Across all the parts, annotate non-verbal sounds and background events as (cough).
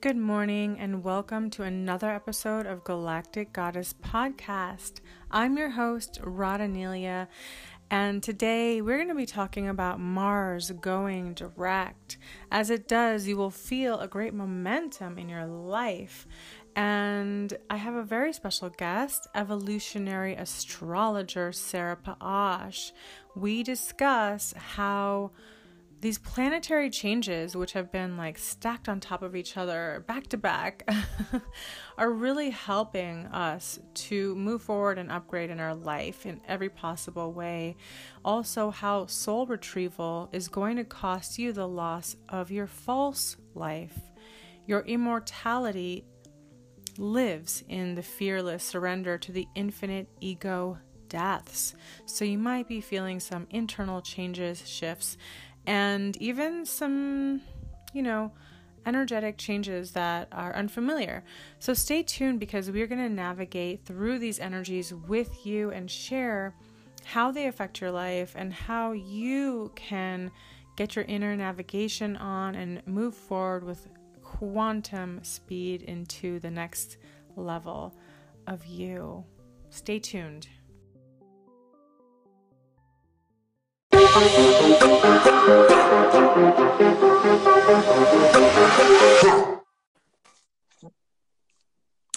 Good morning, and welcome to another episode of Galactic Goddess Podcast. I'm your host, Radanelia, and today we're going to be talking about Mars going direct. As it does, you will feel a great momentum in your life. And I have a very special guest, evolutionary astrologer Sarah Paasch. We discuss how these planetary changes, which have been like stacked on top of each other back to back, (laughs) are really helping us to move forward and upgrade in our life in every possible way. Also, how soul retrieval is going to cost you the loss of your false life. Your immortality lives in the fearless surrender to the infinite ego deaths. So you might be feeling some internal changes, shifts and even some, you know, energetic changes that are unfamiliar. So stay tuned because we're going to navigate through these energies with you and share how they affect your life and how you can get your inner navigation on and move forward with quantum speed into the next level of you. Stay tuned.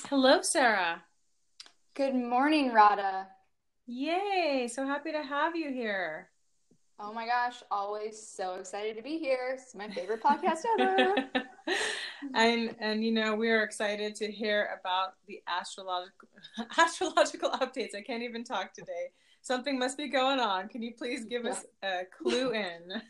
Hello, Sarah. Good morning, Rada. Yay! So happy to have you here. Oh my gosh, always so excited to be here. It's my favorite podcast ever. (laughs) and and you know, we're excited to hear about the astrological (laughs) astrological updates. I can't even talk today something must be going on. Can you please give us a clue (laughs) in?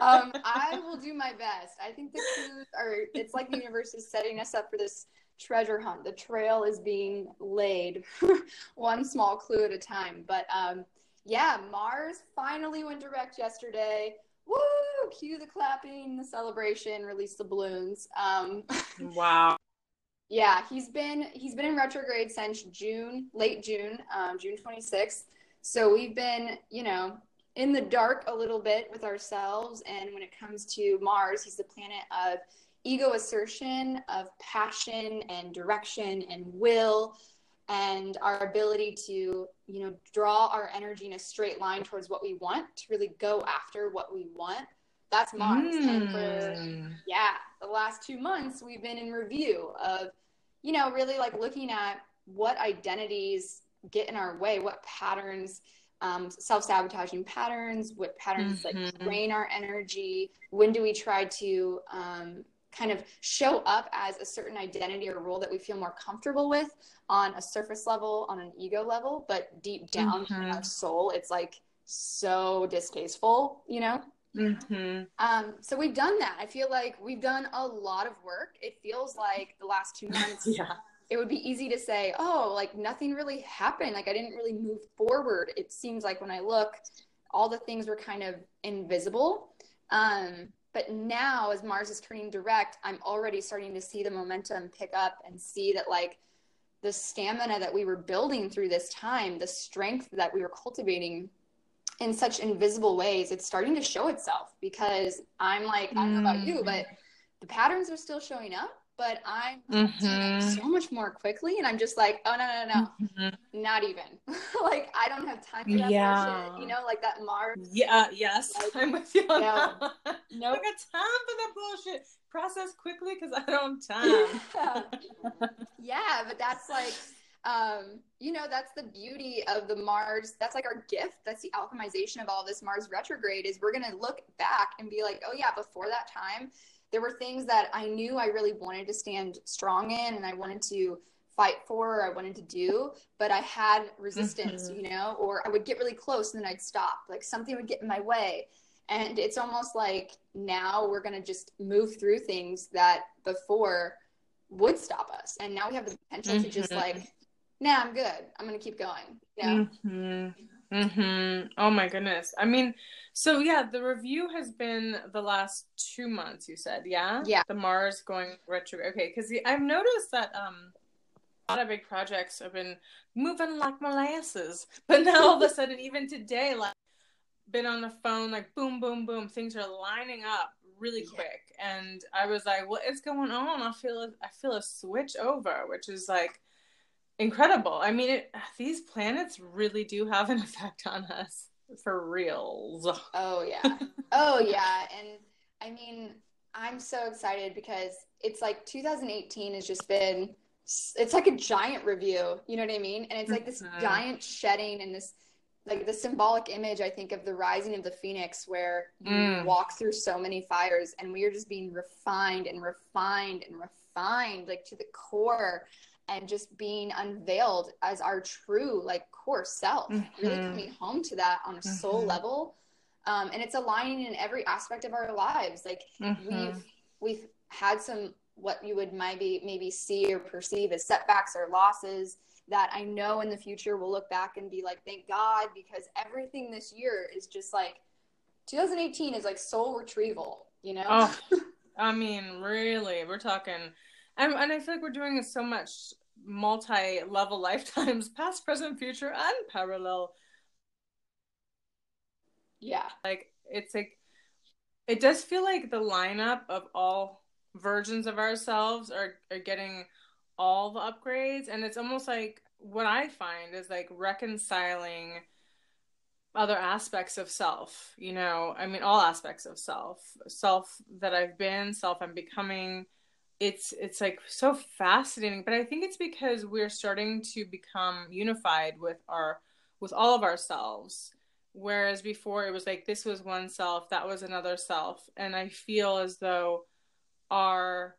um, (laughs) I will do my best. I think the clues are, it's like the universe is setting us up for this treasure hunt. The trail is being laid (laughs) one small clue at a time. But um, yeah, Mars finally went direct yesterday. Woo! Cue the clapping, the celebration, release the balloons. Um, wow. Yeah, he's been he's been in retrograde since June, late June, um, June 26th. So we've been, you know, in the dark a little bit with ourselves. And when it comes to Mars, he's the planet of ego assertion, of passion and direction and will, and our ability to, you know, draw our energy in a straight line towards what we want, to really go after what we want. That's Mars. Mm. For, hmm. yeah, the last two months, we've been in review of, you know, really like looking at what identities get in our way, what patterns, um, self sabotaging patterns, what patterns mm-hmm. like drain our energy. When do we try to um, kind of show up as a certain identity or role that we feel more comfortable with on a surface level, on an ego level, but deep down mm-hmm. in our soul, it's like so distasteful, you know? Mm-hmm. Um, so we've done that. I feel like we've done a lot of work. It feels like the last two months. (laughs) yeah. It would be easy to say, oh, like nothing really happened. Like I didn't really move forward. It seems like when I look, all the things were kind of invisible. Um, but now, as Mars is turning direct, I'm already starting to see the momentum pick up and see that, like, the stamina that we were building through this time, the strength that we were cultivating in such invisible ways, it's starting to show itself because I'm like, I don't know about you, but the patterns are still showing up, but I'm mm-hmm. so much more quickly. And I'm just like, oh, no, no, no, mm-hmm. not even. (laughs) like, I don't have time for that yeah. bullshit. You know, like that Mars. Yeah, yes. Like, I'm with you on no. Nope. I got time for that bullshit. Process quickly because I don't have (laughs) time. yeah, but that's like, um, you know, that's the beauty of the Mars. That's like our gift. That's the alchemization of all this Mars retrograde is we're going to look back and be like, oh yeah, before that time, there were things that I knew I really wanted to stand strong in and I wanted to fight for or I wanted to do, but I had resistance, mm-hmm. you know, or I would get really close and then I'd stop. Like something would get in my way. And it's almost like now we're going to just move through things that before would stop us. And now we have the potential mm-hmm. to just mm-hmm. like nah, I'm good. I'm gonna keep going. Yeah. Mm-hmm. Mm-hmm. Oh my goodness. I mean, so yeah, the review has been the last two months. You said, yeah, yeah. The Mars going retro. Okay, because I've noticed that um, a lot of big projects have been moving like molasses, (laughs) but now all of a sudden, even today, like, been on the phone, like boom, boom, boom, things are lining up really quick, yeah. and I was like, "What is going on?" I feel a, I feel a switch over, which is like incredible. I mean, it, these planets really do have an (laughs) effect on us for reals. Oh yeah, (laughs) oh yeah, and I mean, I'm so excited because it's like 2018 has just been it's like a giant review you know what i mean and it's like this mm-hmm. giant shedding and this like the symbolic image i think of the rising of the phoenix where you mm. walk through so many fires and we are just being refined and refined and refined like to the core and just being unveiled as our true like core self mm-hmm. really coming home to that on a mm-hmm. soul level um, and it's aligning in every aspect of our lives like mm-hmm. we've we've had some what you would maybe maybe see or perceive as setbacks or losses that I know in the future we'll look back and be like, thank God, because everything this year is just like 2018 is like soul retrieval, you know? Oh, (laughs) I mean, really, we're talking, and, and I feel like we're doing so much multi level (laughs) lifetimes, past, present, future, and parallel. Yeah. Like, it's like, it does feel like the lineup of all versions of ourselves are, are getting all the upgrades and it's almost like what i find is like reconciling other aspects of self you know i mean all aspects of self self that i've been self i'm becoming it's it's like so fascinating but i think it's because we're starting to become unified with our with all of ourselves whereas before it was like this was one self that was another self and i feel as though our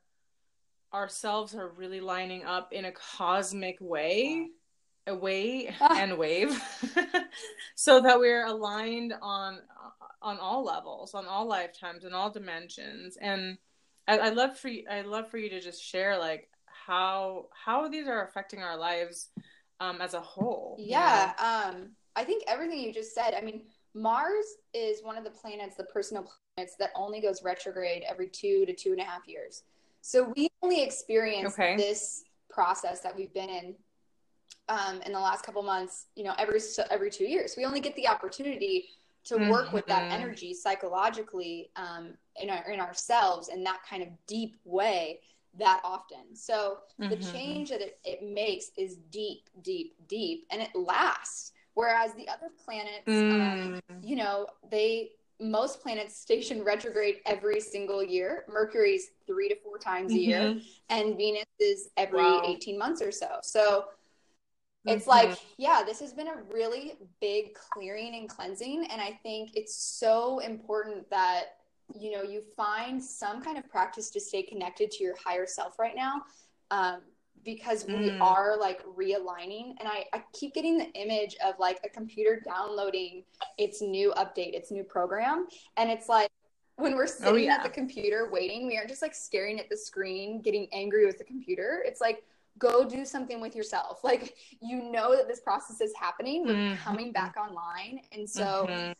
ourselves are really lining up in a cosmic way a way (laughs) ah. and wave (laughs) so that we're aligned on on all levels on all lifetimes and all dimensions and I, I love for you i love for you to just share like how how these are affecting our lives um as a whole yeah you know? um i think everything you just said i mean mars is one of the planets the personal planets that only goes retrograde every two to two and a half years so we only experience okay. this process that we've been in um, in the last couple months, you know, every every two years. We only get the opportunity to work mm-hmm. with that mm-hmm. energy psychologically um, in our in ourselves in that kind of deep way that often. So mm-hmm. the change that it, it makes is deep, deep, deep, and it lasts. Whereas the other planets, um, mm. um, you know, they most planets station (laughs) retrograde every single year. Mercury's three to four times mm-hmm. a year, mm-hmm. and Venus is every wow. 18 months or so. So it's mm-hmm. like, yeah, this has been a really big clearing and cleansing. And I think it's so important that, you know, you find some kind of practice to stay connected to your higher self right now. Um, because we mm. are like realigning and I, I keep getting the image of like a computer downloading its new update its new program and it's like when we're oh, sitting oh, yeah. at the computer waiting we aren't just like staring at the screen getting angry with the computer it's like go do something with yourself (laughs) like you know that this process is happening we're mm-hmm. coming back online and so mm-hmm.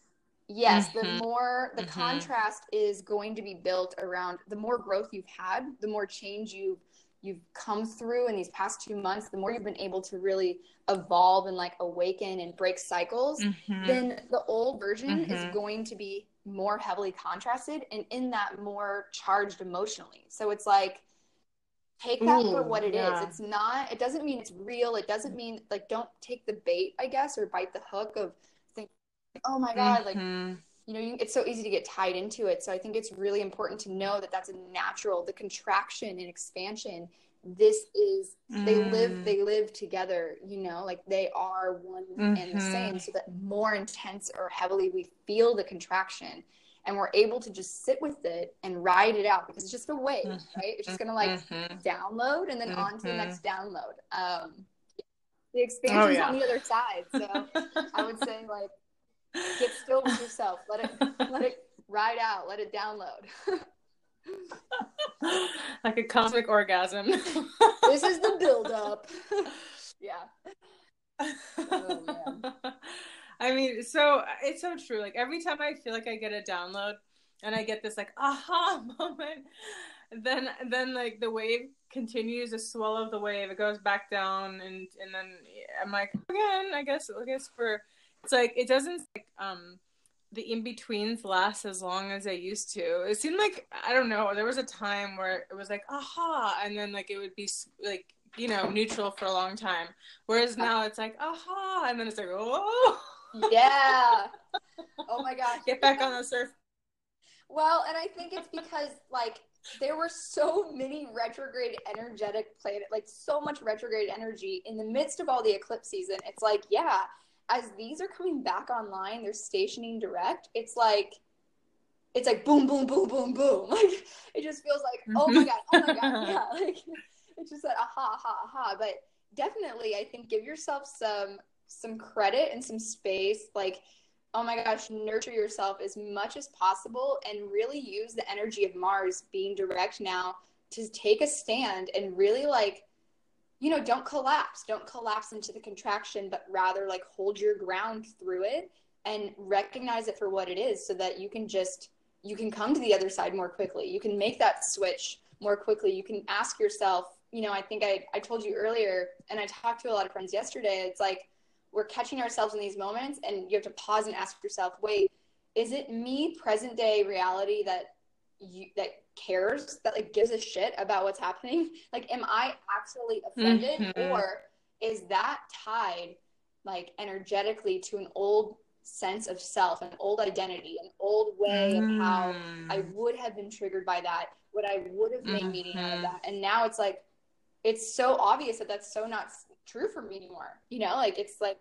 yes mm-hmm. the more the mm-hmm. contrast is going to be built around the more growth you've had the more change you've you've come through in these past two months, the more you've been able to really evolve and like awaken and break cycles, mm-hmm. then the old version is going to be more heavily contrasted and in that more charged emotionally. So it's like, take that Ooh, for what it yeah. is. It's not, it doesn't mean it's real. It doesn't mean like, don't take the bait, I guess, or bite the hook of think, oh my God, mm-hmm. like, you know, you, it's so easy to get tied into it. So I think it's really important to know that that's a natural, the contraction and expansion. This is mm. they live mm. they live together. You know, like they are one mm-hmm. and the same. Mm-hmm. So that more intense or heavily we feel the contraction, and we're able to just sit with it and ride it out because it's just a wave, mm-hmm. right? It's just gonna like mm-hmm. download and then on to the next mm-hmm. download. Um, the expansion's oh, yeah. on the other side. So (laughs) I would say like Get still with yourself. Let it let it ride out. Let it download. (laughs) like a cosmic orgasm. this is the build up. (laughs) yeah. Oh, I mean, so it's so true. Like every time I feel like I get a download and I get this like aha (laughs) moment, then then like the wave continues to swell of the wave. It goes back down and and then I'm like again. I guess I guess for it's like it doesn't like um the in betweens last as long as they used to. It seemed like I don't know. There was a time where it was like aha, and then like it would be like you know neutral for a long time. Whereas now it's like aha, and then it's like oh (laughs) yeah. (laughs) Oh my gosh. Get back on the surf. Well, and I think it's because like there were so many retrograde energetic planet, like so much retrograde energy in the midst of all the eclipse season. It's like, yeah, as these are coming back online, they're stationing direct. It's like, it's like boom, boom, boom, boom, boom. (laughs) Like it just feels like, oh my god, oh my god, yeah. (laughs) Like it's just like aha, aha, aha. But definitely, I think give yourself some some credit and some space. Like oh my gosh, nurture yourself as much as possible and really use the energy of Mars being direct now to take a stand and really like, you know, don't collapse. Don't collapse into the contraction, but rather like hold your ground through it and recognize it for what it is so that you can just you can come to the other side more quickly. You can make that switch more quickly. You can ask yourself, you know, I think I, I told you earlier, and I talked to a lot of friends yesterday, it's like, we're catching ourselves in these moments and you have to pause and ask yourself wait is it me present day reality that you that cares that like gives a shit about what's happening (laughs) like am i actually offended mm-hmm. or is that tied like energetically to an old sense of self an old identity an old way mm. of how i mm. would have been triggered by that what i would have made mm-hmm. meaning out of mm-hmm. that and now it's like it's so obvious that that's so not true for me anymore. You know, like it's like,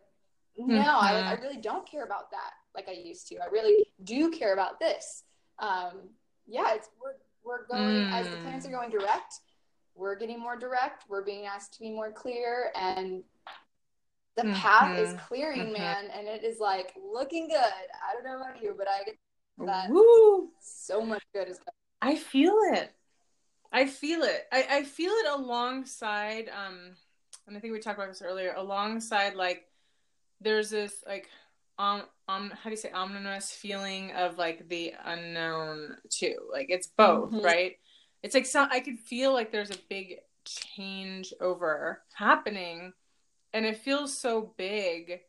no, mm-hmm. I, I really don't care about that like I used to. I really do care about this. Um, yeah, it's we're we're going mm. as the plans are going direct. We're getting more direct. We're being asked to be more clear, and the mm-hmm. path is clearing, mm-hmm. man. And it is like looking good. I don't know about you, but I get that Woo. so much good is. I feel it. I feel it. I, I feel it alongside um and I think we talked about this earlier, alongside like there's this like um um how do you say ominous feeling of like the unknown too. Like it's both, mm-hmm. right? It's like some I could feel like there's a big change over happening and it feels so big.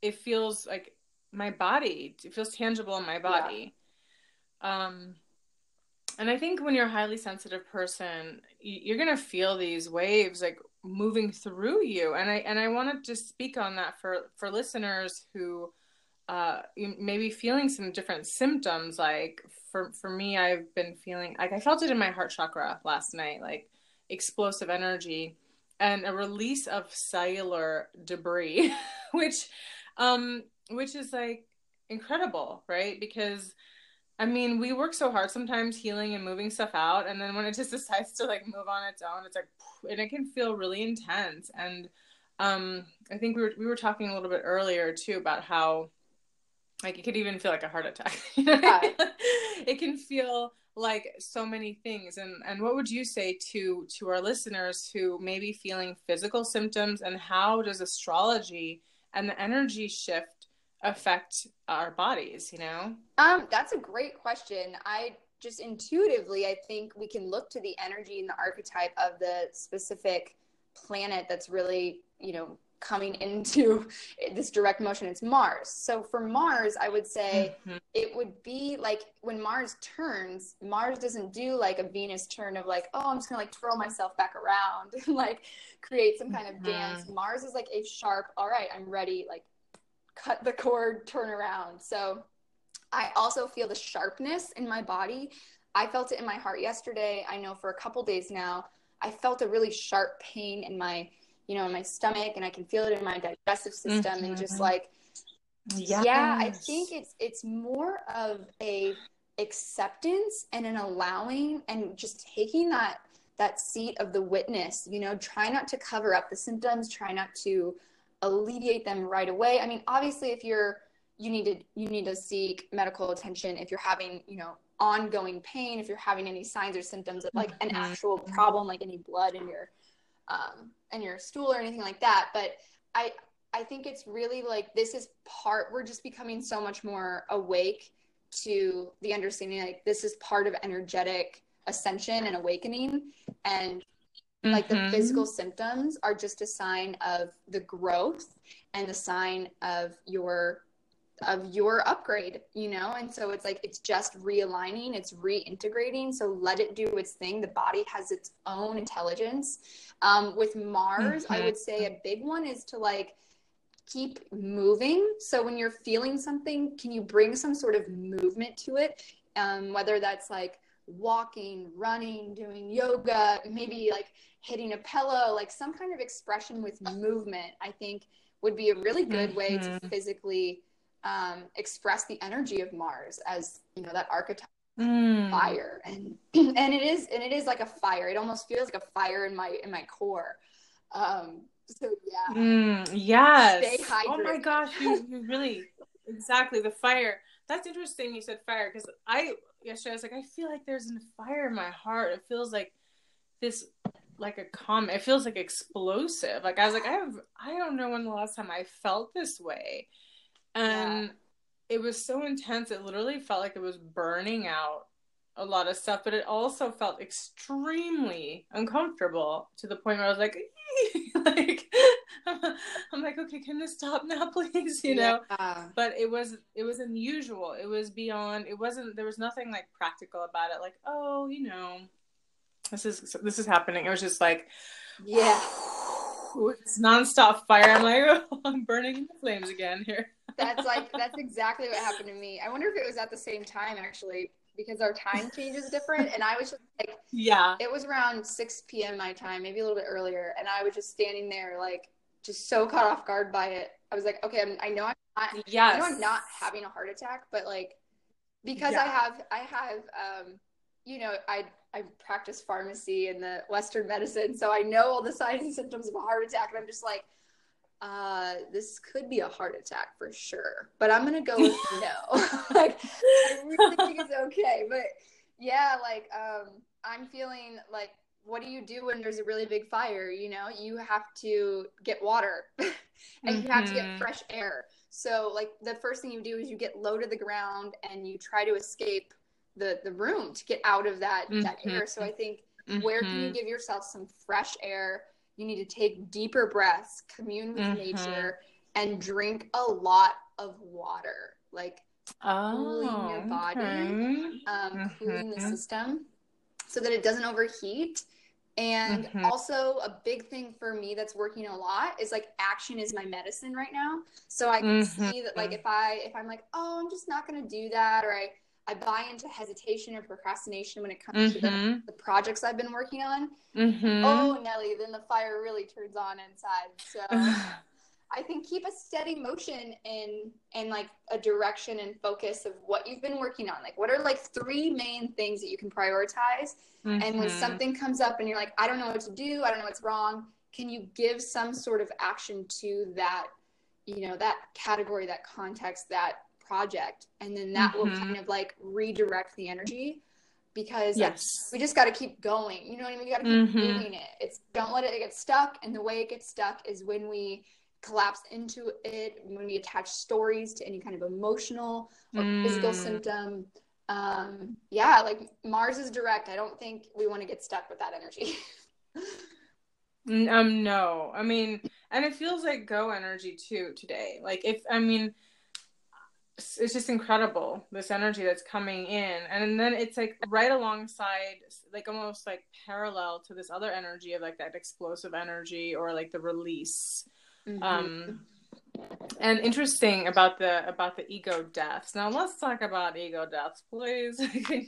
It feels like my body, it feels tangible in my body. Yeah. Um and I think when you're a highly sensitive person, you're gonna feel these waves like moving through you. And i and i want to speak on that for for listeners who uh maybe feeling some different symptoms. Like for for me i've been feeling like i felt it in my heart chakra last night like explosive energy and a release of cellular debris (laughs) which um which is like incredible right? Because I mean, we work so hard sometimes healing and moving stuff out, and then when it just (laughs) decides to like move on its own, it's like, and it can feel really intense. And um, I think we were we were talking a little bit earlier too about how like it could even feel like a heart attack. (laughs) yeah. it can feel like so many things. And and what would you say to to our listeners who may be feeling physical symptoms, and how does astrology and the energy shift affect our bodies you know? Um that's a great question. I just intuitively i think we can look to the energy and the archetype of the specific planet that's really you know coming into (laughs) this direct motion. It's mars. So for mars i would say mm-hmm. it would be like when mars turns mars doesn't do like a venus turn of like oh i'm just gonna like twirl myself back around (laughs) and like create some kind of mm-hmm. dance. Mars is like a sharp all right i'm ready like cut the cord, turn around. So I also feel the sharpness in my body. I felt it in my heart yesterday. I know for a couple days now, I felt a really sharp pain in my, you know, in my stomach, and I can feel it in my digestive system, mm-hmm. and just mm-hmm. like, yes. yeah, I think it's it's more of a acceptance and an allowing, and just taking that that seat of the witness. You know, try not to cover up the symptoms, try not to alleviate them right away. I mean, obviously, if you're you need to you need to seek medical attention if you're having you know ongoing pain if you're having any signs or symptoms of like an mm-hmm. actual problem like any blood in your um in your stool or anything like that but i i think it's really like this is part we're just becoming so much more awake to the understanding like this is part of energetic ascension and awakening and Mm-hmm. Like the mm-hmm. physical symptoms are just a sign of the growth and the sign of your of your upgrade, you know? And so it's like it's just realigning, it's reintegrating. So let it do its thing. The body has its own intelligence. Um, with Mars, mm-hmm. I would say a big one is to like keep moving. So when you're feeling something, can you bring some sort of movement to it? Um, whether that's like walking, running, doing yoga, maybe like hitting a pillow, like some kind of expression with movement, I think would be a really good mm-hmm. way to mm-hmm. physically um, express the energy of Mars as you know that archetype mm. fire and and it is and it is like a fire. It almost feels like a fire in my in my core. Um, so yeah, mm, yes. Oh my gosh, you, you really exactly the fire. That's interesting. You said fire because I yesterday I was like I feel like there's a fire in my heart. It feels like this like a calm. It feels like explosive. Like I was like I have I don't know when the last time I felt this way and yeah. it was so intense it literally felt like it was burning out a lot of stuff but it also felt extremely uncomfortable to the point where i was like (laughs) like (laughs) i'm like okay can this stop now (laughs) please? You know? Yeah. but it was it was unusual. It was beyond it wasn't there was nothing like practical about it. Like oh you know this is this is happening. It was just like yeah. (sighs) it's nonstop fire i'm like oh, i'm burning in the flames again here. That's like that's exactly what happened to me. I wonder if it was at the same time actually because our time change is different and I was just like (laughs) yeah. It was around 6 p.m. my time, maybe a little bit earlier and I was just standing there like just so caught off guard by it. I was like, okay, I'm, i know I'm not yes. I know I'm not having a heart attack, but like because yeah. I have I have um you know, I I practice pharmacy and the Western medicine, so I know all the signs and symptoms of a heart attack, and I'm just like, uh, this could be a heart attack for sure, but I'm gonna go with no. (laughs) (laughs) like, I really think it's okay, but yeah, like, um, I'm feeling like, what do you do when there's a really big fire? You know, you have to get water, (laughs) and mm-hmm. you have to get mm-hmm. fresh air. So, like, the first thing you do is you get low to the ground and you try to escape the the room to get out of that mm-hmm. that air. So, I think mm-hmm. where can you mm-hmm. give yourself some fresh air? You need to take deeper breaths, commune with mm-hmm. nature, and drink a lot of water. Like oh, cooling your body, okay. um, mm-hmm. cooling the system so that it doesn't overheat. And mm-hmm. also, a big thing for me that's working a lot is like action is my medicine right now. So I can mm-hmm. see that, like, if I if I'm like, oh, I'm just not gonna do that, or I I buy into hesitation or procrastination when it comes mm-hmm. to the, mm-hmm. the, projects I've been working on. Mm-hmm. Oh, Nelly, then the fire really turns on inside. So (sighs) I think keep a steady motion in and like a direction and focus of what you've been working on. Like, what are like three main things that you can prioritize? Mm-hmm. And when mm-hmm. something comes up and you're like, I don't know what to do, I don't know what's wrong, can you give some sort of action to that? You know, that category, that context, that project and then that mm-hmm. will kind of like redirect the energy because yes. we just got to keep going you know what i mean You got to keep mm-hmm. doing it it's don't let it get stuck and the way it gets stuck is when we collapse into it when we attach stories to any kind of emotional or mm. physical symptom um yeah like mars is direct i don't think we want to get stuck with that energy um no i mean and it feels like go energy too today like if i mean it's just incredible this energy that's coming in. And then it's like right alongside like almost like parallel to this other energy of like that explosive energy or like the release. Mm-hmm. um and interesting about the about the ego deaths. Now let's talk about ego deaths please. (laughs) Give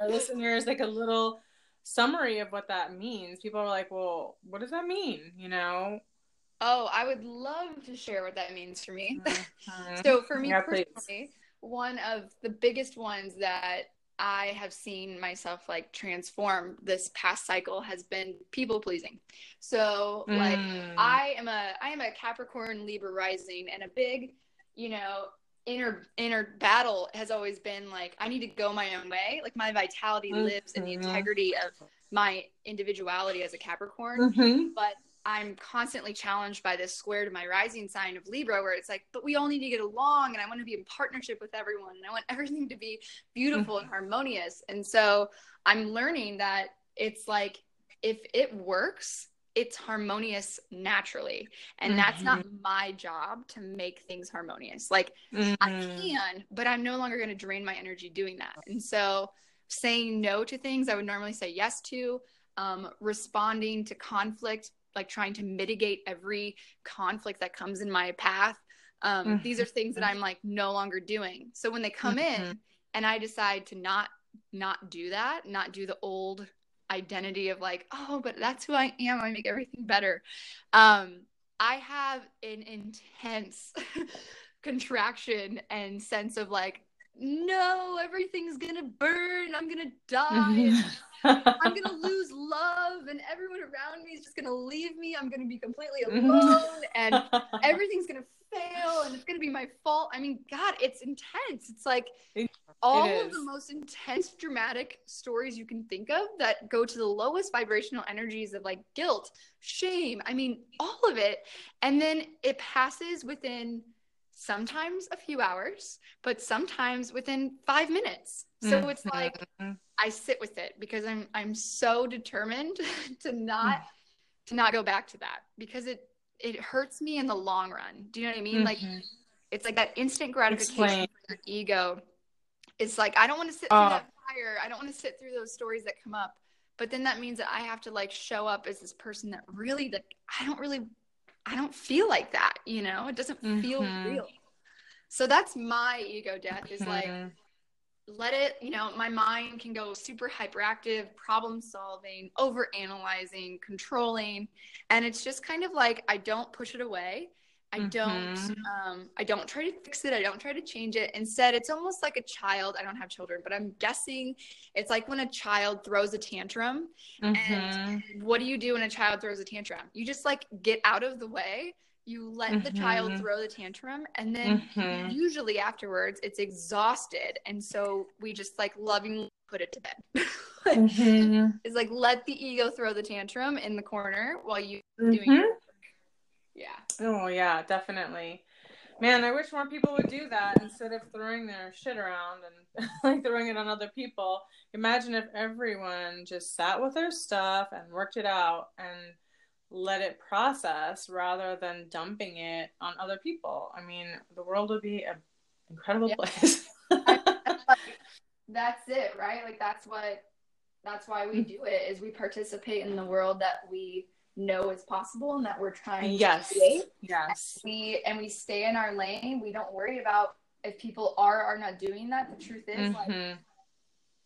our listeners like a little summary of what that means. People are like well what does that mean? You know Oh, I would love to share what that means for me. Mm-hmm. (laughs) so for me yeah, personally, please. one of the biggest ones that I have seen myself like transform this past cycle has been people pleasing. So mm. like I am a I am a Capricorn Libra rising and a big, you know, inner inner battle has always been like I need to go my own way. Like my vitality mm-hmm. lives in the integrity of my individuality as a Capricorn. Mm-hmm. But I'm constantly challenged by this square to my rising sign of Libra, where it's like, but we all need to get along, and I want to be in partnership with everyone, and I want (laughs) everything to be beautiful and harmonious. And so I'm learning that it's like, if it works, it's harmonious naturally and mm-hmm. that's not my job to make things harmonious like mm-hmm. i can but i'm no longer going to drain my energy doing that and so saying no to things i would normally say yes to um, responding to conflict like trying to mitigate every conflict that comes in my path um, mm-hmm. these are things that i'm like no longer doing so when they come in mm-hmm. and i decide to not not do that not do the old identity of like, oh, but that's who I am. I make everything better. Um, I have an intense (laughs) contraction and sense of like, no, everything's gonna burn. I'm gonna die. (laughs) I'm gonna (laughs) lose love, and everyone around me is just gonna leave me. I'm gonna be completely alone, and (laughs) everything's gonna fail, and it's gonna be my fault. I mean, God, it's intense. It's like all of the most intense dramatic stories you can think of that go to the lowest vibrational energies of like guilt shame i mean all of it and then it passes within sometimes a few hours but sometimes within 5 minutes so mm-hmm. it's like i sit with it because i'm i'm so determined (laughs) to not to not go back to that because it it hurts me in the long run do you know what i mean mm-hmm. like it's like that instant gratification Explain. for your ego it's like I don't want to sit through uh, that fire. I don't want to sit through those stories that come up. But then that means that I have to like show up as this person that really that I don't really I don't feel like that, you know? It doesn't mm-hmm. feel real. So that's my ego death is like let it, you know, my mind can go super hyperactive, problem solving, over analyzing, controlling, and it's just kind of like I don't push it away I don't mm-hmm. um, I don't try to fix it. I don't try to change it. Instead, it's almost like a child. I don't have children, but I'm guessing it's like when a child throws a tantrum. Mm-hmm. And what do you do when a child throws a tantrum? You just like get out of the way. You let mm-hmm. the child mm-hmm. throw the tantrum, and then mm-hmm. usually afterwards it's exhausted, and so we just like lovingly put it to bed. (laughs) It's like let the ego throw the tantrum in the corner while you doing. Oh yeah, definitely. Man, I wish more people would do that instead of throwing their shit around and (laughs) like throwing it on other people. Imagine if everyone just sat with their stuff and worked it out and let it process rather than dumping it on other people. I mean, the world would be an incredible yeah. place. (laughs) that's it, right? Like that's what that's why we mm. do it is we participate in the world that we know is possible and that we're trying yes. to create. Yes. And we and we stay in our lane. We don't worry about if people are are not doing that. The truth is mm-hmm. like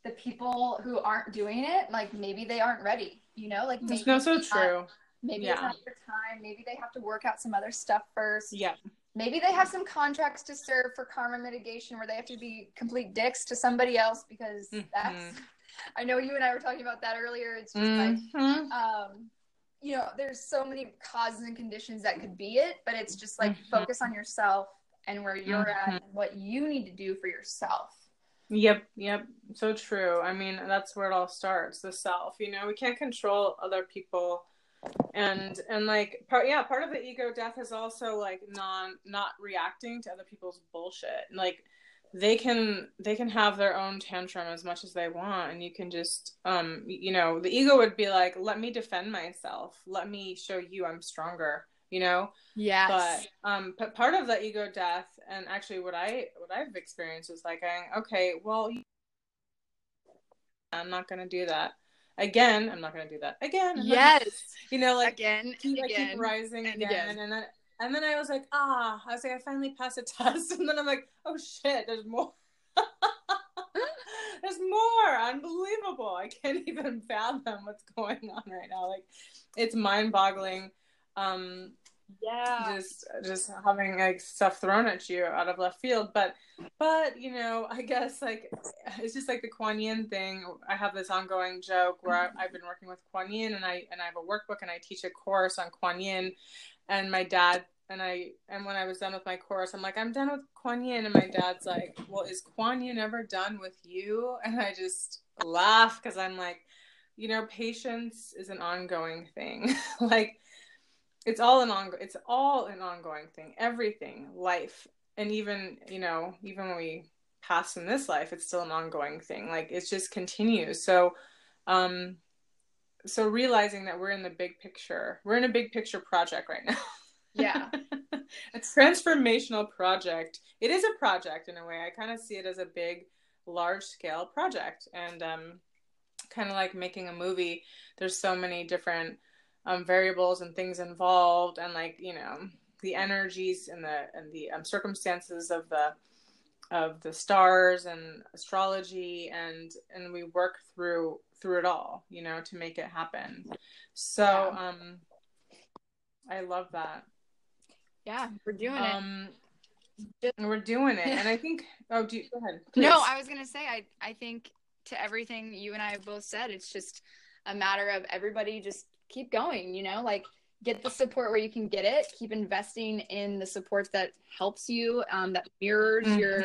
the people who aren't doing it, like maybe they aren't ready. You know, like maybe no so true. Not, maybe yeah. it's not their time. Maybe they have to work out some other stuff first. Yeah. Maybe they have some contracts to serve for karma mitigation where they have to be complete dicks to somebody else because mm-hmm. that's I know you and I were talking about that earlier. It's just mm-hmm. like um you know, there's so many causes and conditions that could be it, but it's just like mm-hmm. focus on yourself and where you're mm-hmm. at and what you need to do for yourself. Yep, yep. So true. I mean, that's where it all starts, the self. You know, we can't control other people and and like part yeah, part of the ego death is also like non not reacting to other people's bullshit. Like they can they can have their own tantrum as much as they want and you can just um you know the ego would be like let me defend myself. Let me show you i'm stronger you know? Yeah but um but part of the ego death and actually what i what i've experienced is like I, okay well i'm not gonna do that again. I'm not gonna do that again. (laughs) Yes. You know like again keep, again, I keep rising and again, again. and then and then I was like, ah, I was like, I finally passed a (laughs) test. And then I'm like, oh shit, there's more. (laughs) there's more. Unbelievable. I can't (laughs) even fathom what's going on right now. Like, it's mind boggling. Um, yeah. Just, just having like stuff thrown at you out of left field. But, but, you know, I guess like, it's just like the Kuan Yin thing. I have this ongoing joke where I, I've been working with Kuan Yin and I, and I have a workbook and I teach a course on Kuan Yin and my dad and I and when I was done with my course, I'm like, I'm done with Kuan Yin, and my dad's like, Well, is Kuan Yin ever done with you? And I just laugh because I'm like, you know, patience is an ongoing thing. (laughs) like, it's all an on it's all an ongoing thing. Everything, life, and even you know, even when we pass in this life, it's still an ongoing thing. Like it just continues. So, um, so realizing that we're in the big picture, we're in a big picture project right now. (laughs) Yeah. a transformational project. It is a project in a way. I kind of see it as a big, large scale project. And um, kind of like making a movie, there's so many different um, variables and things involved, and like, you know, the energies and the and the um, circumstances of the of the stars and astrology and and we work through through it all you know to make it happen so yeah. um i love that yeah we're doing um, it we're doing it and i think (laughs) oh do you, go ahead please. no i was gonna say i i think to everything you and i have both said it's just a matter of everybody just keep going you know like get the support where you can get it keep investing in the support that helps you um, that mirrors mm-hmm. your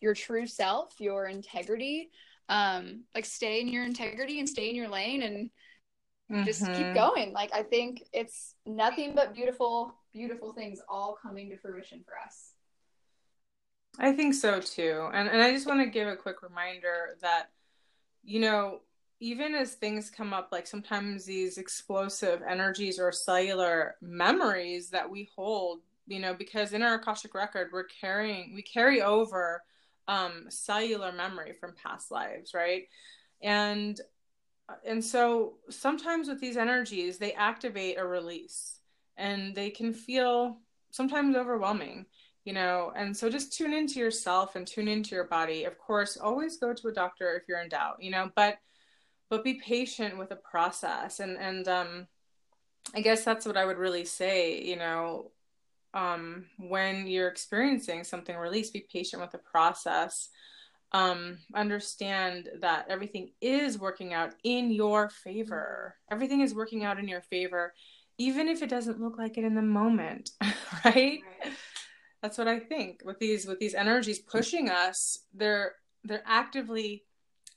your true self your integrity um, like stay in your integrity and stay in your lane and mm-hmm. just keep mm-hmm. going like i think it's nothing but beautiful beautiful things all coming to fruition for us i think so too and and i just want to give a quick reminder that you know even as things come up, like sometimes these explosive energies or cellular memories that we hold, you know, because in our Akashic record, we're carrying, we carry over um, cellular memory from past lives, right? And and so sometimes with these energies, they activate a release, and they can feel sometimes overwhelming you know? And so just tune into yourself and tune into your body. Of course always go to a doctor if you're in doubt you know? But but be patient with the process. And and um i guess that's what i would really say you know um when you're experiencing something release be patient with the process. Um understand that everything is working out in your favor. Everything is working out in your favor even if it doesn't look like it in the moment (laughs) right, right. that's what i think. With these with these energies pushing us they're they're actively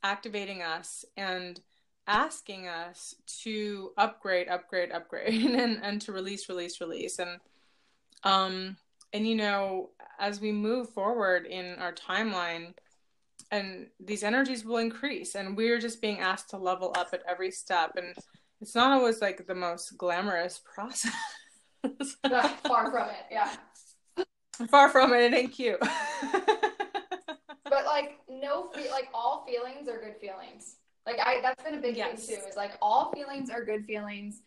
activating us and asking us to upgrade, upgrade, upgrade, (laughs) and and to release, release, release, and um and you know as we move forward in our timeline and these energies will increase and we're just being asked to level up at every step. And it's not always like the most glamorous (laughs) process. (laughs) Far from it yeah. Far from it it ain't cute but no like all feelings are good feelings like I that's been a big yes. thing too. Is like all feelings are good feelings.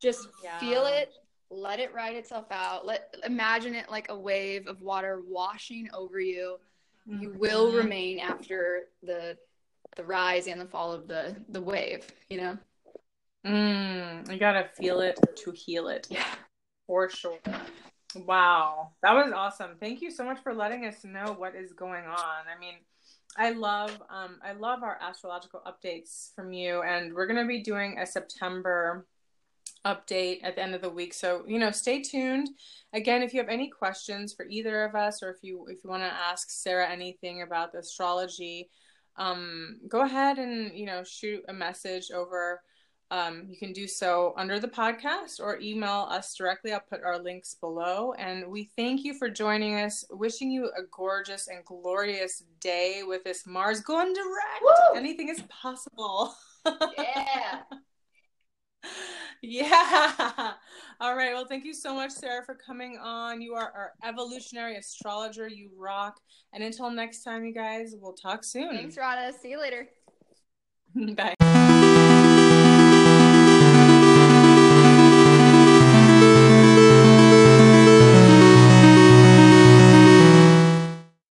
Just yeah. feel it, let it ride itself out. Let imagine it like a wave of water washing over you. Mm-hmm. You will remain after the the rise and the fall of the the wave, you know? Mm, you gotta feel it to heal it. Yeah. For sure. Wow. That was awesome. Thank you so much for letting us know what is going on. I mean, I love um, I love our astrological updates from you, and we're gonna be doing a September update at the end of the week. So you know, stay tuned. Again, if you have any questions for either of us, or if you if you want to ask Sarah anything about the astrology, um, go ahead and you know shoot a message over um, you can do so under the podcast or email us directly. I'll put our links below. And we thank you for joining us. Wishing you a gorgeous and glorious day with this Mars going direct. Woo! Anything is possible. Yeah. (laughs) yeah. All right. Well, thank you so much, Sarah, for coming on. You are our evolutionary astrologer. You rock. And until next time, you guys, we'll talk soon. Thanks, Rada. See you later. (laughs) Bye.